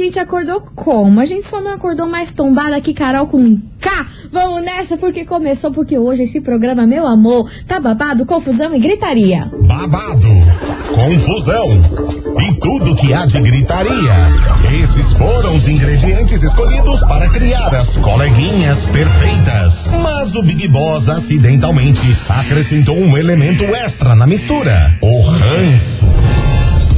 gente acordou como? A gente só não acordou mais tombada que Carol com K. Vamos nessa porque começou, porque hoje esse programa, meu amor, tá babado, confusão e gritaria. Babado, confusão e tudo que há de gritaria. Esses foram os ingredientes escolhidos para criar as coleguinhas perfeitas. Mas o Big Boss acidentalmente acrescentou um elemento extra na mistura: o ranço.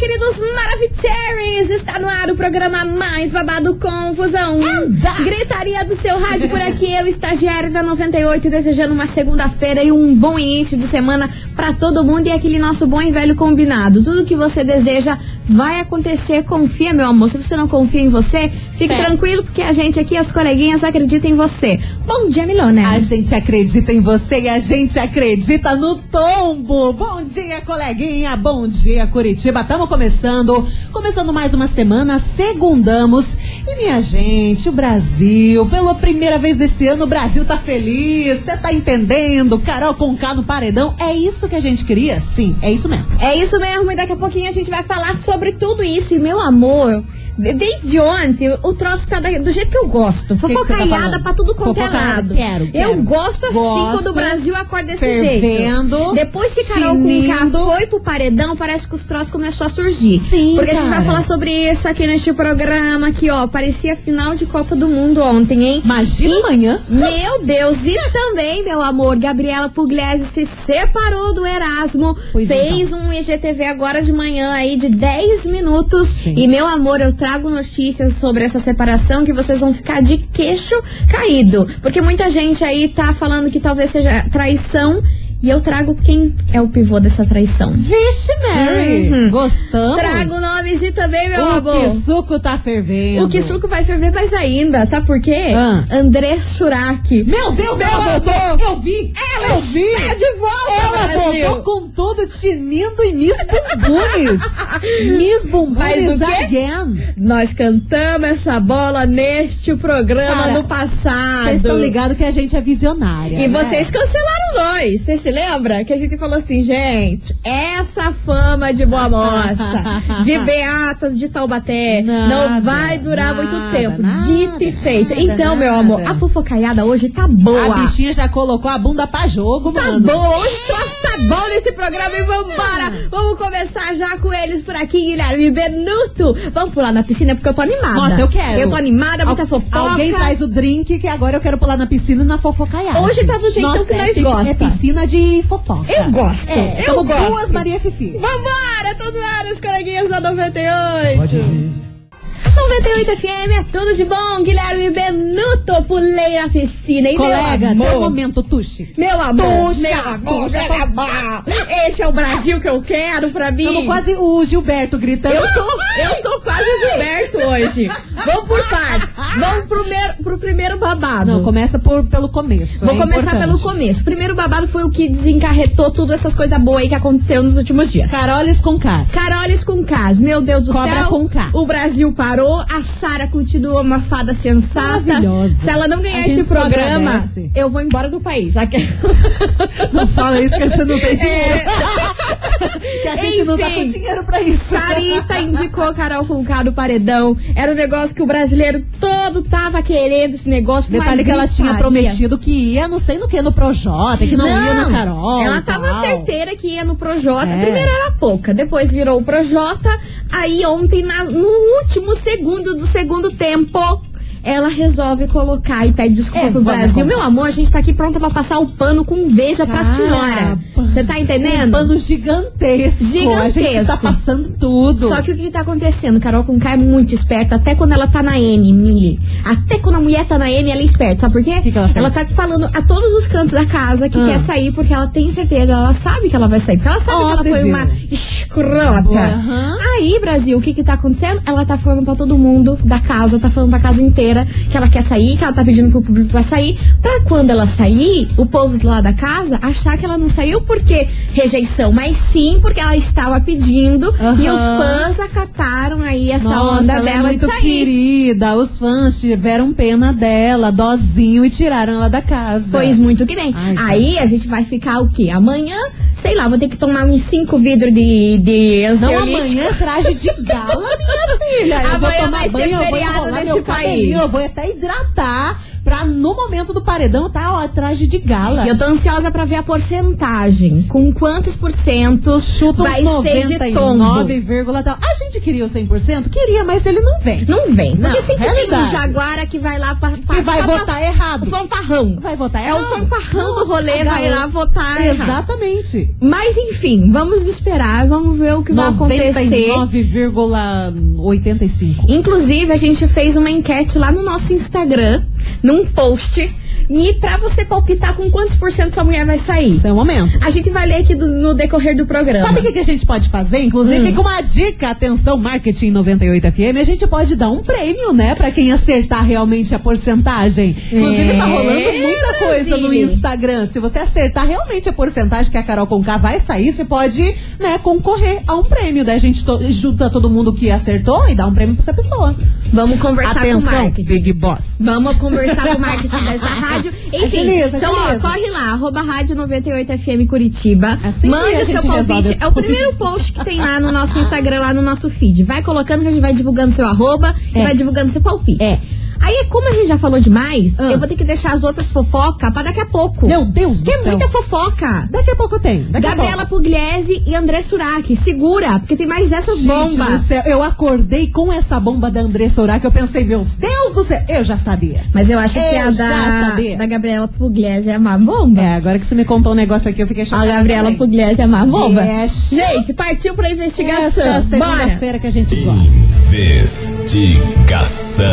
queridos Maravicheries! Está no ar o programa mais babado Confusão. Gritaria do seu rádio por aqui, eu, estagiário da 98, desejando uma segunda-feira e um bom início de semana para todo mundo e aquele nosso bom e velho combinado. Tudo que você deseja vai acontecer, confia, meu amor. Se você não confia em você, fique É. tranquilo, porque a gente aqui, as coleguinhas, acreditam em você. Bom dia, Milona. A gente acredita em você e a gente acredita no tombo. Bom dia, coleguinha. Bom dia, Curitiba. Estamos começando, começando mais uma semana, segundamos. E minha gente, o Brasil, pela primeira vez desse ano, o Brasil tá feliz. Você tá entendendo? Carol com K no paredão. É isso que a gente queria? Sim, é isso mesmo. É isso mesmo, e daqui a pouquinho a gente vai falar sobre tudo isso. E meu amor, desde ontem o troço tá da- do jeito que eu gosto. que tá Fofocaiada falando? pra tudo quanto é lado. quero, Eu quero. gosto assim Gosto. quando o Brasil acorda desse Fervendo, jeito. Depois que Carol tinindo. foi pro paredão, parece que os troços começou a surgir. Sim, Porque a gente vai cara. falar sobre isso aqui neste programa aqui, ó. Parecia final de Copa do Mundo ontem, hein? Imagina E- amanhã. Meu Deus, e também, meu amor, Gabriela Pugliese se separou do Erasmo, Pois fez um IGTV agora de manhã aí de 10 minutos. Gente. E meu amor, eu trago notícias sobre essa separação que vocês vão ficar de queixo caído. Porque muita gente aí tá falando que talvez seja traição. E eu trago quem é o pivô dessa traição. Vixe, Mary. Uhum. Gostamos. Trago nomes e também, meu O amor. que suco tá fervendo. O que suco vai ferver mais ainda, sabe por quê? Ah. André Surak. Meu Deus, ela voltou! Eu vi! Ela eu vi! está de volta, Ela Brasil. voltou com tudo, tinindo e Miss Bumbunes! Miss Mas Bumbunes o quê? again! Nós cantamos essa bola neste programa Cara, no passado. Vocês estão ligados que a gente é visionária. E né? vocês cancelaram nós. Você se lembra? Que a gente falou assim, gente, essa fama de boa moça, de beatas de Taubaté, não Nada, vai durar nada, muito tempo. nada, Dito e feito. então, meu amor, a fofocaiada hoje tá boa. A bichinha já colocou a bunda pra jogo, Tá mano. bom, hoje o troço tá bom nesse programa e vambora! Vamos começar já com eles por aqui, Guilherme Benuto. Vamos pular na piscina porque eu tô animada. Nossa, eu quero. Eu tô animada, muita Al- fofoca. Alguém traz o drink que agora eu quero pular na piscina e na fofocaiagem. Hoje tá do jeitão Nossa, que é nós tipo- gosta. É piscina de fofoca. Eu gosto, É, eu tamo gosto. duas Maria Fifi. Vambora, todas as coleguinhas da 98. 98 FM é tudo de bom, Guilherme Benuto, pulei na piscina. E Colega, meu o amor, momento, Tuxi. meu amor, Tuxa, meu amor, tuxa. amor. Esse é o Brasil que eu quero pra mim. Estamos quase o Gilberto gritando. Eu tô, eu tô quase Gilberto hoje. Vamos por partes. Vamos pro, primeiro- pro primeiro babado. Não, começa por, pelo começo. Vou é começar importante. pelo começo. O primeiro babado foi o que desencarretou tudo essas coisas boas aí que aconteceram nos últimos dias. Caroles com Cas. Caroles com Cas, meu Deus do Cobra céu. com K. O Brasil parou, a Sara continua uma fada sensata. Maravilhosa. Se ela não ganhar esse programa, eu vou embora do país. Não fala isso que você não tem dinheiro. É. que a gente não tá com Enfim. dinheiro pra isso. Sarita indicou Carol com K do paredão. Era um negócio que o brasileiro todo tava querendo esse negócio. Detalhe que ela tinha prometido que ia não sei no que, no Projota, que não, ia na Carol. Ela tava tal. certeira que ia no Projota. É. Primeiro era pouca, depois virou o Projota. Aí ontem, na- no último segundo do segundo tempo, ela resolve colocar e pede desculpa É, pro Brasil. Meu amor, a gente tá aqui pronta pra passar o pano com veja pra Cara, senhora. Você tá entendendo? Um pano gigantesco. A gente Gigantesco. tá passando tudo. Só que o que, que tá acontecendo? Carol com K é muito esperta, até quando ela tá na M, Mili. Até quando a mulher tá na M, ela é esperta. Sabe por quê? Que que ela fez? tá falando a todos os cantos da casa que Ah. quer sair porque ela tem certeza, ela sabe que ela vai sair. Porque ela sabe que ela foi uma escrota. Aham. Aí, Brasil, o que que tá acontecendo? Ela tá falando pra todo mundo da casa, tá falando pra casa inteira que ela quer sair, que ela tá pedindo pro público pra sair, pra quando ela sair, o povo de lá da casa achar que ela não saiu porque rejeição, mas sim porque ela estava pedindo e os fãs acataram aí essa Nossa, onda é dela muito de sair. querida. Os fãs tiveram pena dela, dozinho, e tiraram ela da casa. Pois muito que bem. Ai, aí a gente vai ficar o quê? Amanhã, sei lá, vou ter que tomar uns cinco vidros de, de Não, ansiolítico. amanhã é traje de gala, minha filha. Eu Amanhã vai ser banho, vou feriado nesse país. Vou até hidratar pra no momento do paredão tá, ó, traje de gala. E eu tô ansiosa pra ver a porcentagem. Com quantos por cento Chuta vai ser de tombo. 99, vírgula tal. A gente queria o 100%? Queria, mas ele não vem. Não vem. Porque Não, sempre tem um realidade. jaguara que vai lá pra. pra Que vai pra- votar pra- errado. O fanfarrão. Vai votar É o errado. fanfarrão do rolê, vai lá votar errado. Exatamente. Mas enfim, vamos esperar, vamos ver o que vai acontecer. 99,85. Inclusive, a gente fez uma enquete lá no nosso Instagram, num post. E pra você palpitar com quantos por cento essa mulher vai sair? É o momento. A gente vai ler aqui do- no decorrer do programa. Sabe o que, que a gente pode fazer? Inclusive, com uma dica, atenção, Marketing 98 FM, a gente pode dar um prêmio, né? Pra quem acertar realmente a porcentagem. Inclusive, tá rolando muita coisa no. Instagram. Se você acertar realmente a porcentagem que a Carol Conká vai sair, você pode, né, concorrer a um prêmio. Daí a gente to- junta todo mundo que acertou e dá um prêmio pra essa pessoa. Vamos conversar com o Atenção, marketing. Big Boss. Vamos conversar com o marketing dessa rádio. Enfim, Agiliza, então ó, agiliza. corre lá, arroba rádio 98FM Curitiba. Assim Mande o seu palpite. É o primeiro post que tem lá no nosso Instagram, lá no nosso feed. Vai colocando que a gente vai divulgando seu arroba e É. vai divulgando seu palpite. É. Aí, como a gente já falou demais, Ah. eu vou ter que deixar as outras fofocas pra daqui a pouco. Meu Deus do é céu. muita fofoca. Daqui a pouco tem. Daqui Gabriela a. Pugliese e André Suraki. Segura, porque tem mais essas Gente do bombas. céu, eu acordei com essa bomba da Andressa Urach, eu pensei, meu Deus do céu, eu já sabia. Mas eu acho que Eu a já da, sabia. da Gabriela Pugliese é uma bomba. É, agora que você me contou um negócio aqui, eu fiquei A chocada. Gabriela também. Pugliese é uma bomba. Yes. Gente, partiu pra investigação. Essa é a segunda-feira que a gente gosta. Investigação.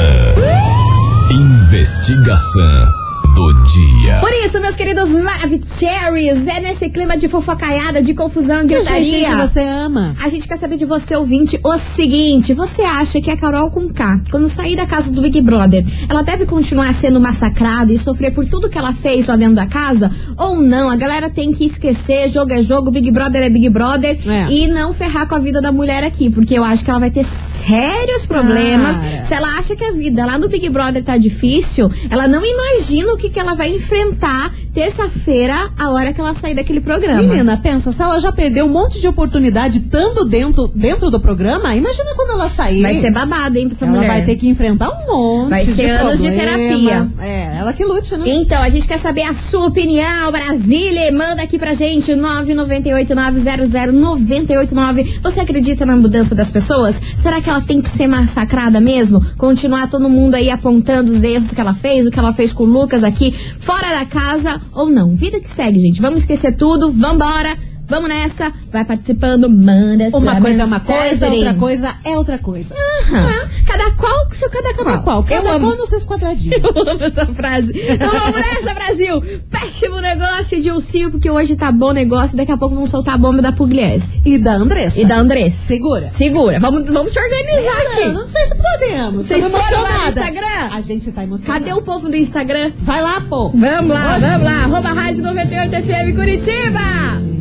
Investigação do dia. Por isso, meus queridos Maravicheries, é nesse clima de fofocaiada, de confusão, gritaria. que você ama. A gente quer saber de você, ouvinte, o seguinte: você acha que a Carol com K, quando sair da casa do Big Brother, ela deve continuar sendo massacrada e sofrer por tudo que ela fez lá dentro da casa? Ou não? A galera tem que esquecer, jogo é jogo, Big Brother é Big Brother É. e não ferrar com a vida da mulher aqui, porque eu acho que ela vai ter sérios problemas. Cara. Se ela acha que a vida lá no Big Brother tá difícil, ela não imagina o que, que ela vai enfrentar terça-feira, a hora que ela sair daquele programa. Menina, pensa, se ela já perdeu um monte de oportunidade estando dentro, dentro do programa, imagina quando ela sair. Vai ser babado, hein, pra essa Ela mulher. vai ter que enfrentar um monte Vai de ser anos de problema. terapia. É, ela que lute, né? Então, a gente quer saber a sua opinião, Brasília. Manda aqui pra gente, 998-900-989. Você acredita na mudança das pessoas? Será que ela tem que ser massacrada mesmo? Continuar todo mundo aí apontando os erros que ela fez, o que ela fez com o Lucas aqui, fora da casa ou não? Vida que segue, gente. Vamos esquecer tudo, vambora. Vamos nessa, vai participando, manda Uma coisa é uma coisa, outra coisa é outra coisa. Aham. Cada qual seu cada qual. Cada qual, Eu cada amo. qual nos seus quadradinhos. Eu amo essa frase. Então vamos nessa, Brasil. Péssimo negócio de Ursinho, porque hoje tá bom negócio. Daqui a pouco vamos soltar a bomba da Pugliese. E da Andressa. E da Andressa. Segura. Segura. Vamos, vamos se organizar aqui. não sei se podemos. Vocês foram lá no. Instagram? A gente tá emocionada. Cadê o povo do Instagram? Vai lá, pô. Vamos lá, vamos lá. Arroba Rádio 98 FM Curitiba.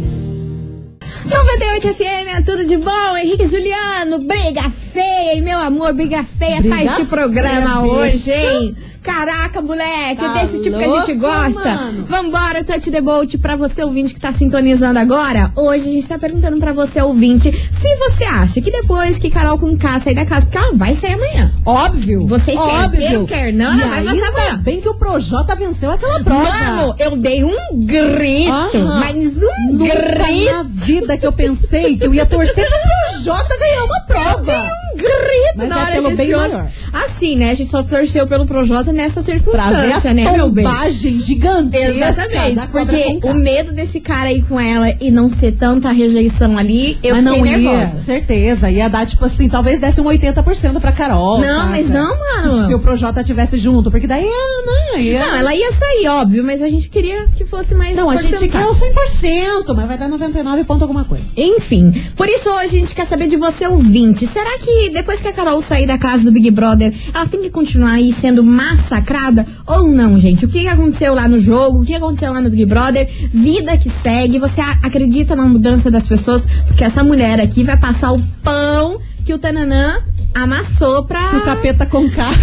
98 FM é tudo de bom. Henrique Juliano, briga feia, meu amor, briga feia Briga tá este programa feia, hoje, hein? Caraca, moleque, Tá desse tipo que a gente louco, gosta. mano. Vambora, Touch the Bolt, pra você ouvinte que tá sintonizando agora. Hoje a gente tá perguntando pra você ouvinte se você acha que depois que Carol com K sair da casa, porque ela vai sair amanhã. Óbvio. Vocês óbvio. quer, quer não, e ela vai passar amanhã. bem que o Projota venceu aquela prova. Mano, eu dei um grito, Aham. mas um Nunca grito. na vida que eu pensei que eu ia torcer pro Projota ganhar uma prova. Grito Mas na é hora pelo bem maior. Assim, né? A gente só torceu pelo Projota nessa Pra ver circunstância, a né, meu bem? gigantesca Exatamente, porque o medo desse cara aí com ela e não ser tanta rejeição ali, eu Mas não fiquei ia, nervosa. certeza. Ia dar, tipo assim, talvez desse um 80% pra Carol. Não, saca? mas não, mano. Se, se o Projota tivesse junto, porque daí, né, ia... Não, ela ia sair, óbvio, mas a gente queria que fosse mais Não, a gente quer o porcentagem. 100%, mas vai dar 99 ponto alguma coisa. Enfim, por isso hoje a gente quer saber de você, ouvinte. Será que que depois que a Carol sair da casa do Big Brother, ela tem que continuar aí sendo massacrada ou não, gente? O que, aconteceu lá no jogo? O que aconteceu lá no Big Brother? Vida que segue. Você acredita na mudança das pessoas? Porque essa mulher aqui vai passar o pão que o Tananã amassou pra. O capeta com K.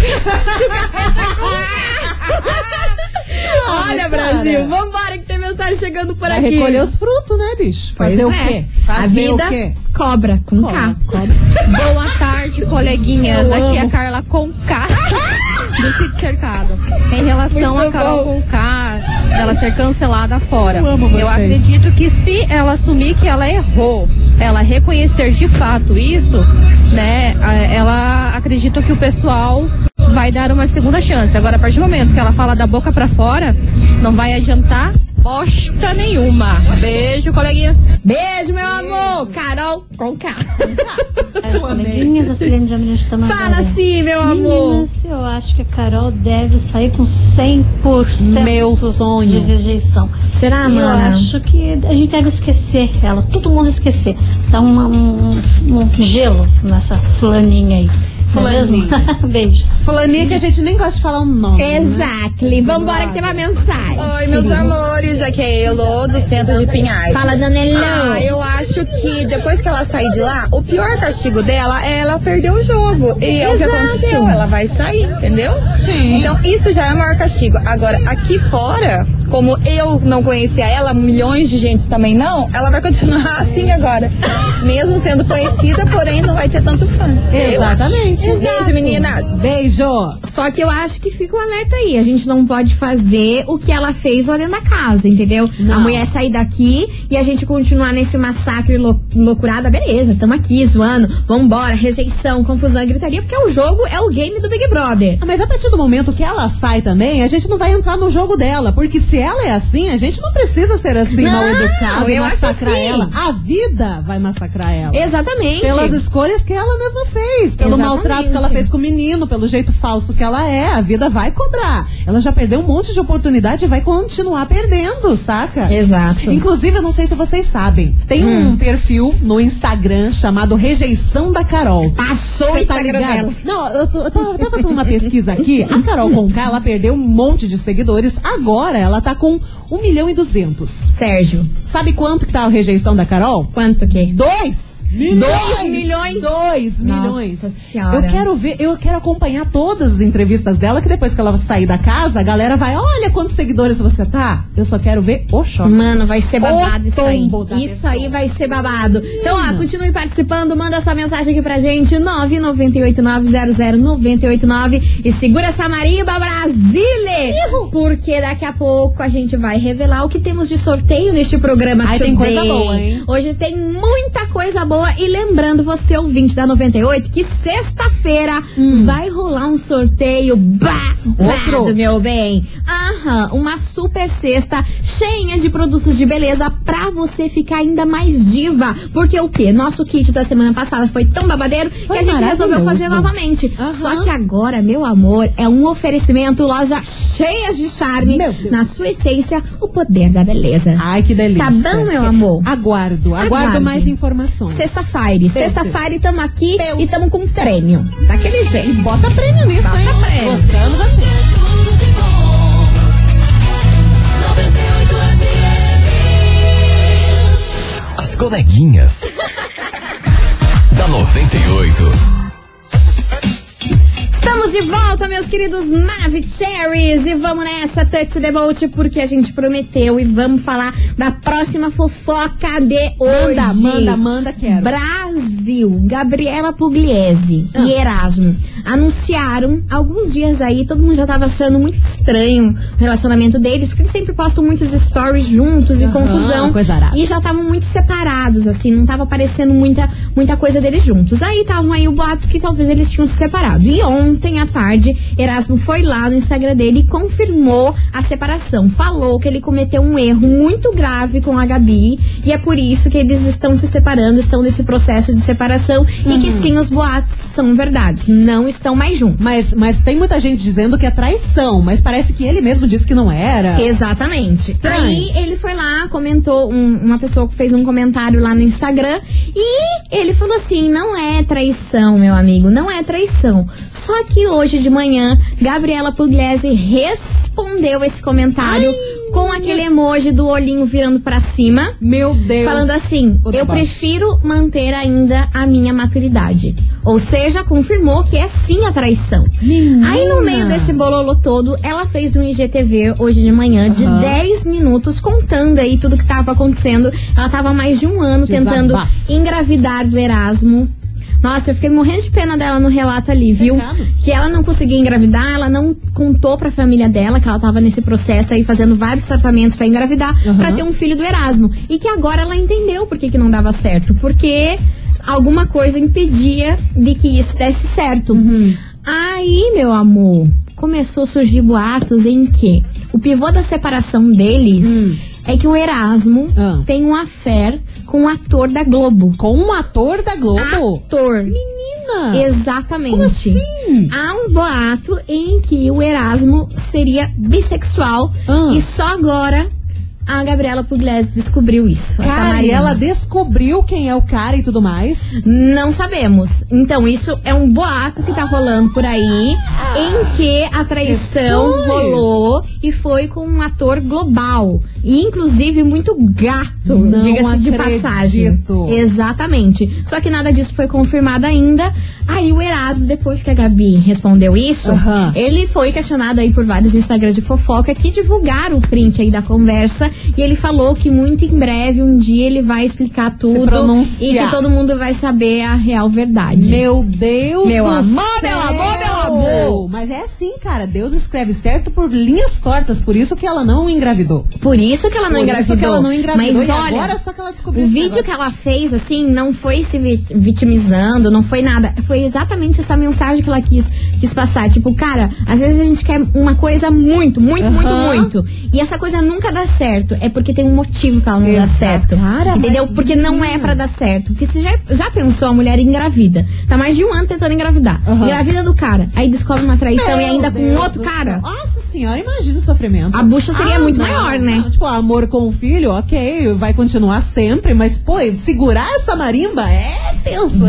Olha, Brasil, vambora que chegando por Vai aqui. recolher os frutos, né, bicho? Pois Fazer o é. quê? A Fazer o vida quê? cobra com K. Cobra, cobra. Boa tarde, coleguinhas. Eu Aqui é amo. a Carla Conká do Sítio Cercado. Em relação Muito a Carol bom. Conká, dela ser cancelada fora, Eu amo vocês. acredito que se ela assumir que ela errou, ela reconhecer de fato isso, né, a- ela acredita que o pessoal vai dar uma segunda chance. Agora, a partir do momento que ela fala da boca pra fora, não vai adiantar bosta nenhuma. Beijo, coleguinhas. Beijo, meu amor. Carol com K. Coleguinhas, a de. Fala assim, meu amor. Meninas, eu acho que a Carol deve sair com 100% Meu sonho. de rejeição. Será, eu mana? acho que a gente deve esquecer ela, todo mundo esquecer. Dá uma- um, um gelo nessa fulaninha aí. Mesmo? Beijo. Fulaninha que a gente nem gosta de falar o nome. né? Exactly. Vambora que tem uma mensagem. Oi, meus amores, aqui é Elo do centro de Pinhais. Fala, dona Elô. Ah, eu acho que depois que ela sair de lá, o pior castigo dela é ela perder o jogo. E é o que Exato. aconteceu, ela vai sair, entendeu? Sim. Então isso já é o maior castigo. Agora, aqui fora, como eu não conhecia ela, milhões de gente também não, ela vai continuar assim agora. Mesmo sendo conhecida, porém não vai ter tanto fã. Exatamente. Beijo, meninas. Beijo. Só que eu acho que fica o alerta aí. A gente não pode fazer o que ela fez lá dentro da casa, entendeu? Não. A mulher sair daqui e a gente continuar nesse massacre lou loucurada, beleza, tamo aqui zoando, vambora, rejeição, confusão e gritaria, porque o jogo é o game do Big Brother. Mas a partir do momento que ela sai também, a gente não vai entrar no jogo dela. Porque se ela é assim, a gente não precisa ser assim, Não, mal educado, eu massacrar assim. ela. A vida vai massacrar ela. Exatamente. Pelas escolhas que ela mesma fez, pelo Exatamente. maltrato que ela fez com o menino, pelo jeito falso que ela é, a vida vai cobrar. Ela já perdeu um monte de oportunidade e vai continuar perdendo, saca? Exato. Inclusive, eu não sei se vocês sabem, tem Hum. um perfil no Instagram chamado Rejeição da Carol. Passou o Você tá Instagram ligado? dela. Não, eu tô, eu tô- eu tava fazendo uma pesquisa aqui. A Carol Conká, ela perdeu um monte de seguidores. Agora ela tá com 1 milhão e 200. Sérgio, Sabe quanto que tá a rejeição da Carol? quanto que? Dois Dois milhões? Dois milhões. Nossa senhora. Eu quero ver, eu quero acompanhar todas as entrevistas dela, que depois que ela sair da casa, a galera vai, olha quantos seguidores você tá. Eu só quero ver o choque. Mano, vai ser babado O isso aí. Isso pessoa. aí vai ser babado. Então, ó, continue participando, manda essa mensagem aqui pra gente, 998900989 e segura essa marimba, Brasile! Porque daqui a pouco a gente vai revelar o que temos de sorteio neste programa Ai, tem coisa boa, hein? Hoje tem muita coisa boa e lembrando você, ouvinte da 98, que sexta-feira vai rolar um sorteio Hum. Outro? meu bem. Aham, uma super cesta cheia de produtos de beleza pra você ficar ainda mais diva. Porque o quê? Nosso kit da semana passada foi tão babadeiro Foi que a gente resolveu fazer novamente. Aham. Só que agora, meu amor, é um oferecimento loja cheia de charme. Na sua essência, o poder da beleza. Ai, que delícia. Tá bom, meu amor? Aguardo, aguardo Aguarde. mais informações. Sexta-feira. Sexta-feira tamo aqui Deus. e tamo com prêmio. Daquele jeito. Bota prêmio nisso, Bota hein? prêmio. Gostamos assim. As coleguinhas. da 98. Estamos de volta, meus queridos Maravicheries. E vamos nessa, Touch the Boat, porque a gente prometeu. E vamos falar da próxima fofoca de hoje. Manda, manda, manda, quero. Brasil, Gabriela Pugliese Ah. e Erasmo anunciaram alguns dias aí, todo mundo já tava achando muito estranho o relacionamento deles, porque eles sempre postam muitos stories juntos e confusão. E já estavam muito separados, assim, não tava aparecendo muita, muita coisa deles juntos. Aí estavam aí o boatos que talvez eles tinham se separado. E ontem à tarde, Erasmo foi lá no Instagram dele e confirmou a separação. Falou que ele cometeu um erro muito grave com a Gabi e é por isso que eles estão se separando, estão nesse processo de separação separação e que sim, os boatos são verdades. Não estão mais juntos. Mas, mas tem muita gente dizendo que é traição, mas parece que ele mesmo disse que não era. Exatamente. Estranho. Aí ele foi lá, comentou, um- uma pessoa que fez um comentário lá no Instagram e ele falou assim: não é traição, meu amigo, não é traição. Só que hoje de manhã, Gabriela Pugliese respondeu esse comentário com aquele emoji do olhinho virando pra cima. Meu Deus. Falando assim, eu prefiro manter ainda a minha maturidade. Ou seja, confirmou que é sim a traição. Menina. Aí no meio desse bololo todo, ela fez um IGTV hoje de manhã de Aham. 10 minutos contando aí tudo que tava acontecendo. Ela tava há mais de um ano tentando engravidar do Erasmo. Nossa, eu fiquei morrendo de pena dela no relato ali, viu? Pecado. Que ela não conseguia engravidar, ela não contou pra família dela que ela tava nesse processo aí fazendo vários tratamentos pra engravidar, Aham. pra ter um filho do Erasmo. E que agora ela entendeu por que, que não dava certo. Porque alguma coisa impedia de que isso desse certo. Uhum. Aí, meu amor, começou a surgir boatos em que o pivô da separação deles é que o Erasmo. Ah. tem um affair com um ator da Globo. Com um ator da Globo. Ator. Menina. Exatamente. Como assim? Há um boato em que o Erasmo seria bissexual Ah. e só agora a Gabriela Pugliese descobriu isso. Cara, e ela descobriu quem é o cara e tudo mais. Não sabemos. Então, isso é um boato que tá rolando por aí, em que a traição Jesus. rolou e foi com um ator global. E, inclusive, muito gato, diga-se de passagem. Exatamente. Só que nada disso foi confirmado ainda. Aí o Erasmo, depois que a Gabi respondeu isso, Aham. ele foi questionado aí por vários Instagrams de fofoca que divulgaram o print aí da conversa. E ele falou que muito em breve, um dia, ele vai explicar tudo. E que todo mundo vai saber a real verdade. Meu Deus Meu do amor, céu. meu amor, meu amor. Mas é assim, cara. Deus escreve certo por linhas tortas. Por isso que ela não engravidou. Por isso que ela não por engravidou. isso que ela não engravidou. Mas olha, agora só que ela descobriu O vídeo negócio. que ela fez, assim, não foi se vi- vitimizando, não foi nada. Foi exatamente essa mensagem que ela quis, quis passar. Tipo, cara, às vezes a gente quer uma coisa muito, muito, muito, Aham. muito. E essa coisa nunca dá certo. É porque tem um motivo pra ela não dar Exato. certo. Cara, entendeu? Porque não é pra dar certo. Porque você já, já pensou a mulher engravida? Tá mais de um ano tentando engravidar. Aham. Engravida do cara. Aí descobre uma traição e Meu ainda com Deus outro do cara. céu. Nossa senhora, imagina o sofrimento. A bucha seria muito não, maior, né? não, tipo, amor com o filho, ok, vai continuar sempre, mas, pô, segurar essa marimba é tenso?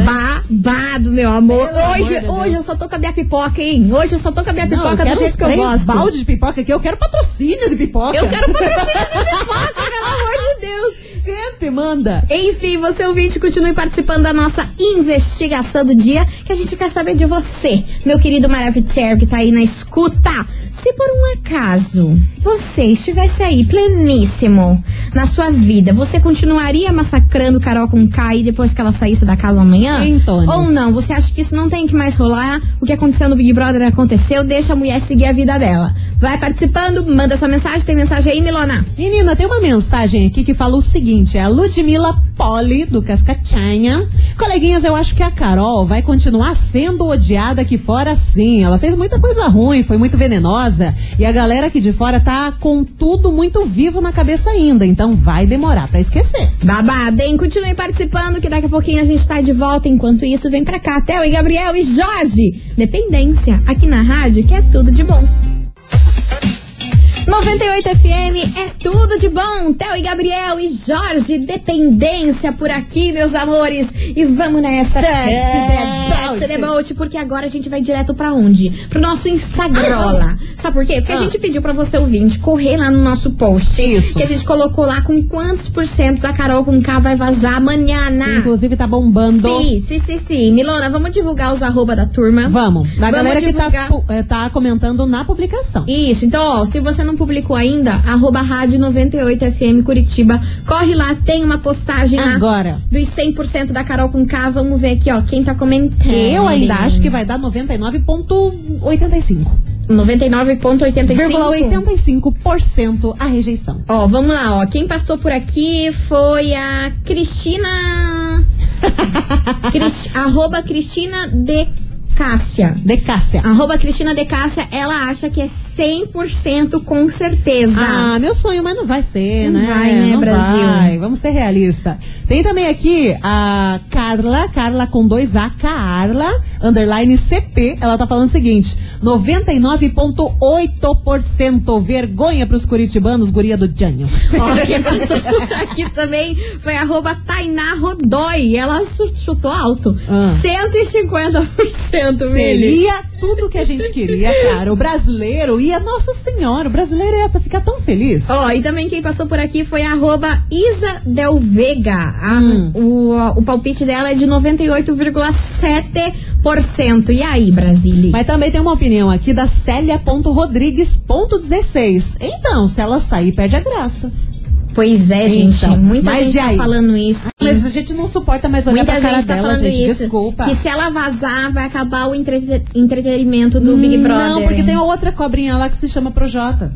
Babado, meu amor. Pelo amor hoje, de hoje Deus. eu só tô com a minha pipoca, hein? Hoje eu só tô com a minha Não, pipoca quero do jeito que eu gosto. balde de pipoca aqui, eu quero patrocínio de pipoca. Eu quero patrocínio de pipoca, pelo amor de Deus. Sente, manda. Enfim, você ouvinte, continue participando da nossa investigação do dia, que a gente quer saber de você, meu querido Maravicherry, que tá aí na escuta. Se por um acaso você estivesse aí pleníssimo na sua vida, você continuaria massacrando Carol com K aí depois que ela saísse da casa amanhã? Então, Ou não? Você acha que isso não tem que mais rolar? O que aconteceu no Big Brother aconteceu, deixa a mulher seguir a vida dela. Vai participando, manda sua mensagem, tem mensagem aí, Milona? Menina, tem uma mensagem aqui que fala o seguinte: é a Ludmilla Poli, do Cascatinha. Coleguinhas, eu acho que a Carol vai continuar sendo odiada aqui fora sim. Ela fez muita coisa ruim, foi muito venenosa. E a galera aqui de fora tá com tudo muito vivo na cabeça ainda. Então vai demorar pra esquecer. Babado, hein? Continue participando que daqui a pouquinho a gente tá de volta. Enquanto isso, vem pra cá, Theo e Gabriel e Jorge. Dependência, aqui na rádio, que é tudo de bom. 98 FM é tudo de bom. Theo e Gabriel e Jorge, dependência por aqui, meus amores. E vamos nessa. Touch the Touch the boat, porque agora a gente vai direto pra onde? Pro nosso Instagram. Sabe por quê? Porque a Ah. gente pediu pra você ouvinte correr lá no nosso post. Isso. Que a gente colocou lá com quantos por cento a Carol com K vai vazar amanhã. Inclusive tá bombando. Sim, sim, sim, sim. Milona, vamos divulgar os arroba da turma? Vamos. Da Vamos galera que tá, divulgar. eh, tá comentando na publicação. Isso, então, ó, se você não publicou ainda, arroba rádio 98FM Curitiba, corre lá, tem uma postagem lá Agora. dos 100% da Carol com K. Vamos ver aqui, ó, quem tá comentando. Eu ainda acho que vai dar 99,85. 99,85. 85% a rejeição. Ó, vamos lá, ó. Quem passou por aqui foi a Cristina. Cris- arroba Cristina de Cássia. De Cássia. Arroba Cristina de Cássia, ela acha que é 100% com certeza. Ah, meu sonho, mas não vai ser, Não né? vai, né, Não Brasil? vai. Vamos ser realistas. Tem também aqui a Carla, Carla com dois A, Carla, underline CP. Ela tá falando o seguinte: 99,8% vergonha pros curitibanos, guria do Jânio. Quem passou aqui também foi arroba Tainá Rodói. Ela chu- chutou alto. Ah. 150%, Mili. Seria tudo que a gente queria, cara. O brasileiro ia, nossa senhora, o brasileiro ia ficar tão feliz. Ó, e também quem passou por aqui foi arroba Isa Del Vega. A- Hum. o, o palpite dela é de 98,7%. E aí, Brasília? Mas também tem uma opinião aqui da Célia.rodrigues.16. Então, se ela sair, perde a graça. Pois é, gente. Então, muita gente tá falando isso. Mas a gente não suporta mais olhar Muita pra cara gente tá dela, falando gente. isso. Desculpa. Que se ela vazar, vai acabar o entrete- entretenimento do Big Brother. Não, porque tem outra cobrinha lá que se chama Projota.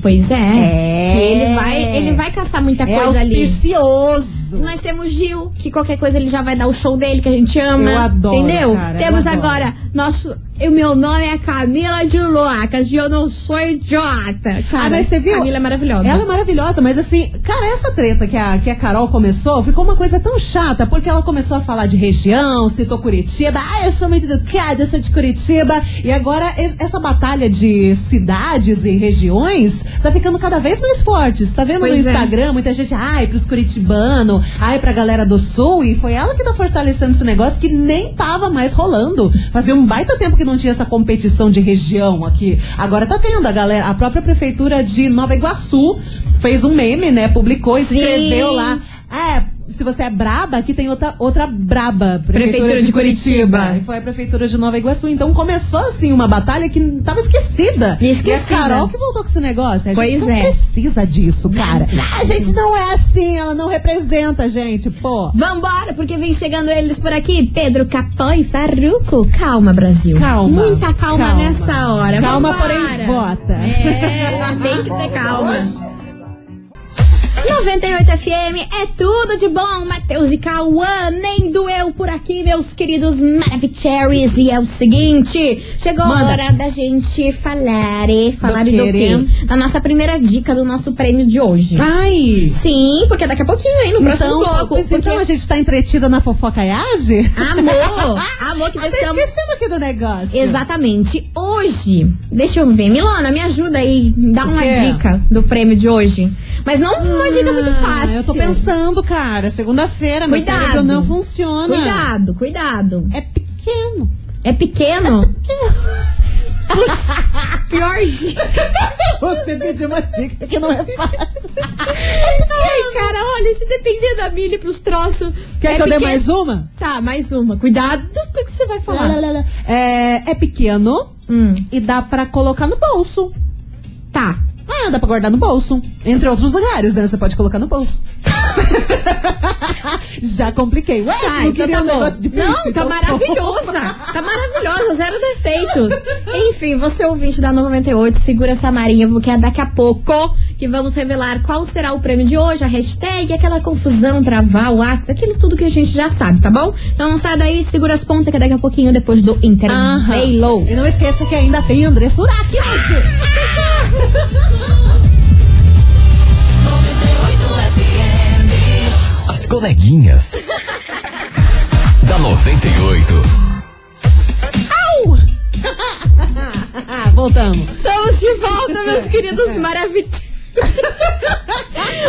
Pois é. É. Ele vai, ele vai caçar muita É coisa ali. auspicioso. Nós temos Gil, que qualquer coisa ele já vai dar o show dele, que a gente ama. Eu adoro, Entendeu? cara, temos adoro. agora nosso. O meu nome é Camila de Locas e eu não sou idiota. Cara, Ah, mas você viu? Camila é maravilhosa. Ela é maravilhosa, mas assim, cara, essa treta que a, que a Carol começou ficou uma coisa tão chata, porque ela começou a falar de região, citou Curitiba, ah, eu sou muito educada, eu sou de Curitiba, e agora es- essa batalha de cidades e regiões tá ficando cada vez mais forte. Você tá vendo Pois no é. Instagram, muita gente, ai, pros curitibanos, ai, pra galera do sul, e foi ela que tá fortalecendo esse negócio que nem tava mais rolando. Fazia um baita tempo que não tinha essa competição de região aqui. Agora tá tendo, a galera, a própria prefeitura de Nova Iguaçu fez um meme, né? Publicou, escreveu Sim. lá. É, se você é braba, aqui tem outra, outra braba. Prefeitura de Curitiba. E foi a prefeitura de Nova Iguaçu. Então começou, assim, uma batalha que tava esquecida. Esquecida. E a Carol que voltou com esse negócio. A Pois gente não é. precisa disso, cara. A gente não é assim, ela não representa a gente, pô. Vambora, porque vem chegando eles por aqui. Pedro Capó e Farruco. Calma, Brasil. Calma. Muita calma, Calma. nessa hora. Calma, Vambora. porém, vota. É, tem que ter calma. 98 FM é tudo de bom, Matheus e Cauã, nem doeu por aqui, meus queridos Maravicheries. E é o seguinte, chegou a Manda. hora da gente falar, e falar do, quê, quê? Da nossa primeira dica do nosso prêmio de hoje. Ai! Sim, porque daqui a pouquinho, hein, no próximo Então, bloco. porque... então a gente tá entretida na fofocaiagem? Amor, amor que Ah, tá deixamos... esquecendo aqui do negócio. Exatamente. Hoje, deixa eu ver. Milona, me ajuda aí. Dá uma dica do prêmio de hoje. Mas não uma dica muito Ah, fácil. Eu tô pensando, cara. Segunda-feira, meu Cuidado. cérebro não funciona. Cuidado, cuidado. É pequeno. É pequeno? Putz, pior dica. Você pediu uma dica que não é fácil. Ai, cara, olha, se depender da Mili pros troços. Quer é que eu dê pequeno. mais uma? Tá, mais uma. Cuidado com o que você vai falar. Lá, lá, lá. É, é pequeno Hum, e dá pra colocar no bolso. tá. Ah, dá pra guardar no bolso. Entre outros lugares, né? Você pode colocar no bolso. Já compliquei. Ué, você não então tá um negócio difícil? Não, tá Então, maravilhosa. Tá maravilhosa, zero defeitos. Enfim, você ouvinte da 98, segura essa marinha, porque é daqui a pouco que vamos revelar qual será o prêmio de hoje, a hashtag, aquela confusão, travar o WhatsApp, aquilo tudo que a gente já sabe, tá bom? Então não sai daí, segura as pontas que é daqui a pouquinho, depois do intervalo. E não esqueça que ainda tem André Suraki hoje. coleguinhas. da 98. Ah, voltamos. Estamos de volta, meus queridos maravilhosos.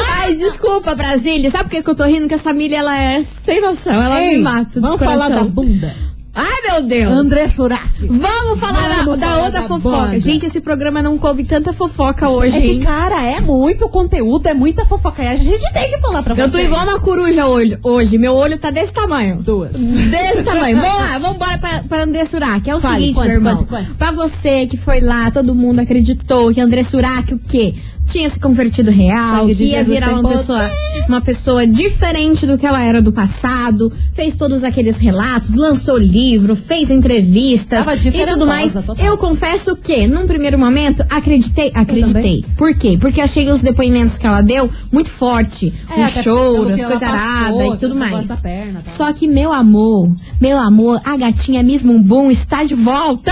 Ai, desculpa, Brasília. Sabe por que que eu tô rindo? Que essa família, ela é sem noção. Ela Ei, me mata. Vamos falar da bunda. Ai, meu Deus. André Suraki. Vamos falar da- Vamos da, falar outra da fofoca. banda. Gente, esse programa não coube tanta fofoca hoje, é que, hein? cara, é muito conteúdo, é muita fofocaiagem. A gente tem que falar pra Eu vocês. tô igual uma coruja olho- hoje. Meu olho tá desse tamanho. Duas. Desse tamanho. Vamos lá, vamos embora pra, pra André Surak. É o Fale, seguinte, meu irmão. conte. Pra você que foi lá, todo mundo acreditou que André Surak, o quê? Tinha se convertido real, que ia virar uma poder. pessoa, uma pessoa diferente do que ela era do passado, fez todos aqueles relatos, lançou livro, fez entrevistas e tudo mais. total. Eu confesso que, num primeiro momento, acreditei, acreditei. Por quê? Porque achei os depoimentos que ela deu muito forte, É, choros, que ela coisa passou, arada e tudo mais. perna, tá? Só que, meu amor, meu amor, a gatinha Miss Bumbum está de volta!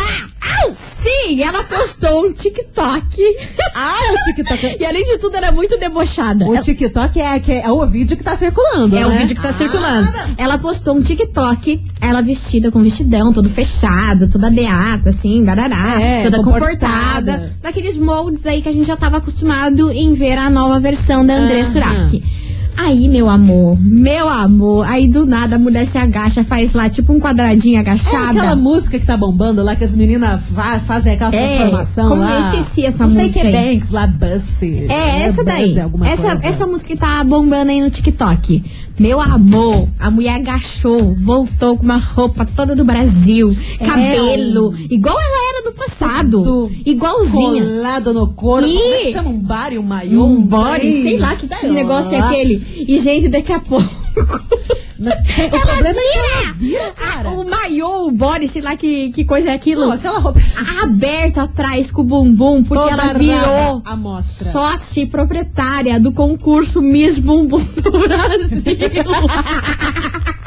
Sim, ela postou um TikTok. Ah, o TikTok. E além de tudo, ela é muito debochada. O TikTok é, que é o vídeo que tá circulando, É né? o vídeo que tá circulando. Ela postou um TikTok, ela vestida com vestidão, todo fechado, toda beata, assim, barará, É, toda comportada. comportada. Daqueles moldes aí que a gente já tava acostumado em ver a nova versão da André. Surak. Aí, meu amor, meu amor, aí do nada a mulher se agacha, faz lá tipo um quadradinho É agachada. aquela música que tá bombando lá, que as meninas fa- fazem aquela É, transformação como eu lá. esqueci essa Não música sei que é. Banks lá, Bussy. É, essa daí. Essa, coisa. essa música que tá bombando aí no TikTok. Meu amor, a mulher agachou, voltou com uma roupa toda do Brasil, É, cabelo, igual ela era no passado. Igualzinha. Colado no corpo. Ih! Como é que chama um bari, um maiô? Um body, sei lá que sei negócio é lá. aquele. E, gente, daqui a pouco. Não, o problema é que ela vira, cara. O maiô, o body, sei lá que, que coisa é aquilo. Não, aquela roupa Aberto atrás com o bumbum, porque toda ela virou a mostra. sócia proprietária do concurso Miss Bumbum do Brasil.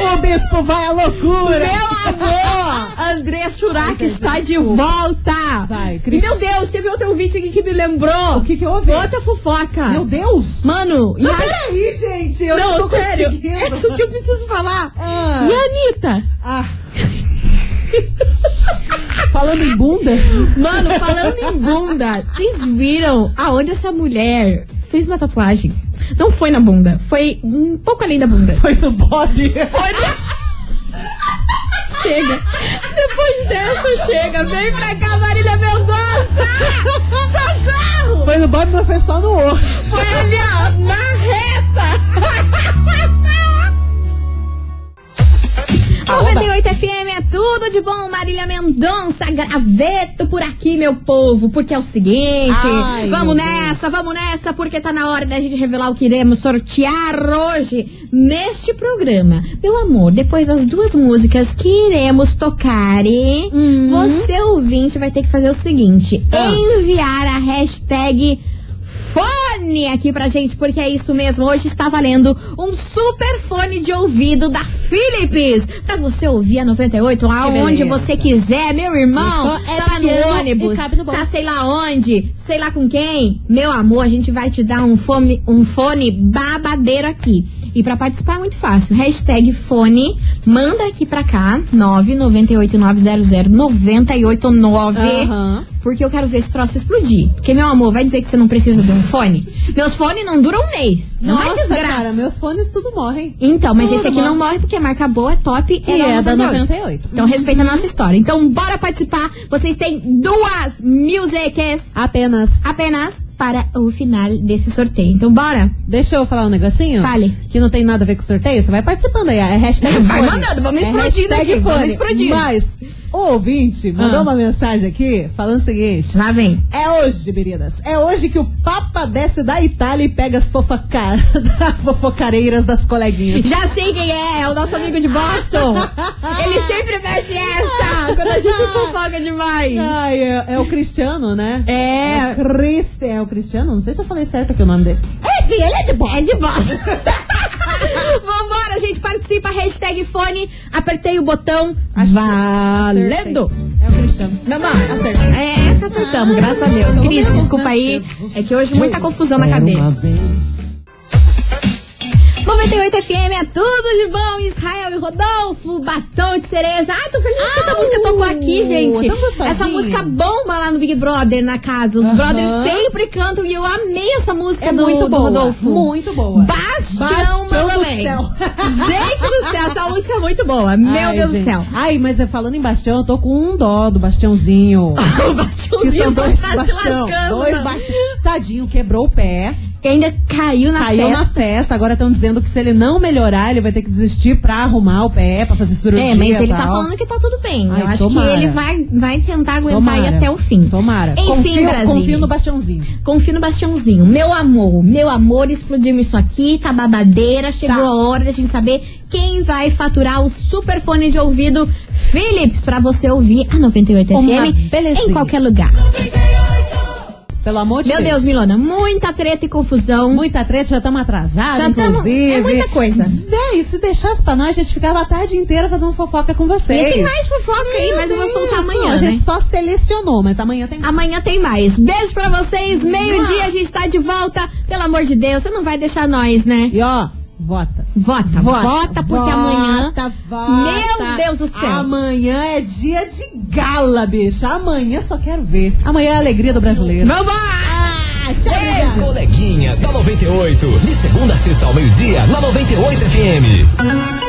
O bispo vai à loucura. Meu amor! André Ai, está de volta! Vai, Cris. Meu Deus, teve outro vídeo aqui que me lembrou. O que que houve? Outra fofoca. Meu Deus. Mano, e Não, a... peraí, gente. Eu não, Não, tô sério, é isso que eu preciso falar. Ah. E a Anitta? Ah. Falando em bunda, Mano, falando em bunda, vocês viram aonde essa mulher fez uma tatuagem? Não foi na bunda, foi um pouco além da bunda. foi no bode. Foi no... Chega. Depois dessa, chega. Vem pra cá, Marília Mendonça! Socorro! Foi no bode, mas foi só no ouro. Foi ali, ó, na reta! 98 FM tudo de bom, Marília Mendonça, graveto por aqui, meu povo, porque é o seguinte, Ai, vamos nessa, vamos nessa, porque tá na hora da gente revelar o que iremos sortear hoje neste programa. Meu amor, depois das duas músicas que iremos tocar, hein, você ouvinte vai ter que fazer o seguinte, Ah. enviar a hashtag fone aqui pra gente, porque é isso mesmo. Hoje está valendo um super fone de ouvido da Philips. Pra você ouvir a 98 aonde você quiser, meu irmão. É tá pequeno no ônibus, no tá sei lá onde, sei lá com quem. Meu amor, a gente vai te dar um fone, um fone babadeiro aqui. E pra participar é muito fácil. Hashtag fone, manda aqui pra cá, 998900989. Aham. Porque eu quero ver esse troço explodir. Porque, meu amor, vai dizer que você não precisa de um fone? Meus fones não duram um mês. Não é desgraça. cara, meus fones tudo morrem. Então, mas Tudo esse aqui não morre. morre porque é marca boa, é top E é da 98. Então respeita a nossa história. Então, bora participar. Vocês têm duas musics Apenas. apenas para o final desse sorteio. Então, bora? Deixa eu falar um negocinho? Fale. Que não tem nada a ver com o sorteio? Você vai participando aí. É hashtag Vai fone. mandando, vamos é explodindo aqui, vamos fone. explodindo. Mas o ouvinte mandou Ah. uma mensagem aqui falando o seguinte. Lá vem. É hoje, meninas. É hoje que o Papa desce da Itália e pega as fofoca... fofocareiras das coleguinhas. Já sei quem é, é o nosso amigo de Boston. Ele sempre mete essa quando a gente fofoca demais. Ai, é, é o Cristiano, né? É. o Crist- é o Cristiano? Não sei se eu falei certo aqui o nome dele. Enfim, ele é de Boston. É de Boston. Participa, hashtag fone, apertei o botão, Achei. valendo! Acertei. É o Cristiano. Vambora. Acertei. É, acertamos, graças a Deus. Cris, desculpa aí, é que hoje muita confusão na cabeça. 98 FM é tudo de bom, Israel e Rodolfo, batom de cereja. Ai, tô feliz que essa música tocou aqui, gente. Essa música bomba lá no Big Brother, na casa. Os Aham. brothers sempre cantam e eu amei essa música É do, muito do boa. Rodolfo. Muito boa. Bastião, do céu. Gente do céu, essa música é muito boa. Meu Ai, Deus gente. do céu. Ai, mas é, falando em Bastião, eu tô com um dó do Bastiãozinho. o Que Bastiãozinho são dois tá se Bastião. lascando. Dois Bastião. Tadinho, quebrou o pé. Que ainda caiu na Caiu festa. na festa, agora estão dizendo que se ele não melhorar, ele vai ter que desistir pra arrumar o pé, pra fazer cirurgia. É, mas ele tá tal. falando que tá tudo bem. Ai, Eu acho tomara. que ele vai, vai tentar aguentar aí Tomara. até o fim. Tomara. Enfim, confio, Brasil. confio no Bastiãozinho. Confio no Bastiãozinho. Meu amor, meu amor, explodimos isso aqui, tá babadeira. Chegou Tá. a hora da gente saber quem vai faturar o super fone de ouvido Philips pra você ouvir a 98 Uma FM belezinha. em qualquer lugar. Pelo amor de Meu Deus, Milona, muita treta e confusão. Muita treta, já estamos atrasados, Já tamo- inclusive. é muita coisa. E se deixasse pra nós, a gente ficava a tarde inteira fazendo fofoca com vocês. E tem mais fofoca aí, mas eu vou soltar amanhã, A gente né? só selecionou, mas amanhã tem mais. Amanhã tem mais. Beijo pra vocês. Meio-dia a gente tá de volta. Pelo amor de Deus, você não vai deixar nós, né? E ó, vota. Vota, vota, porque vota, amanhã. Vota, Meu Deus do céu. Amanhã é dia de gala, bicho. Amanhã só quero ver. Amanhã é a alegria do brasileiro. Vambora! Ah, tchau, obrigada. coleguinhas da 98. De segunda a sexta ao meio-dia, na 98 FM.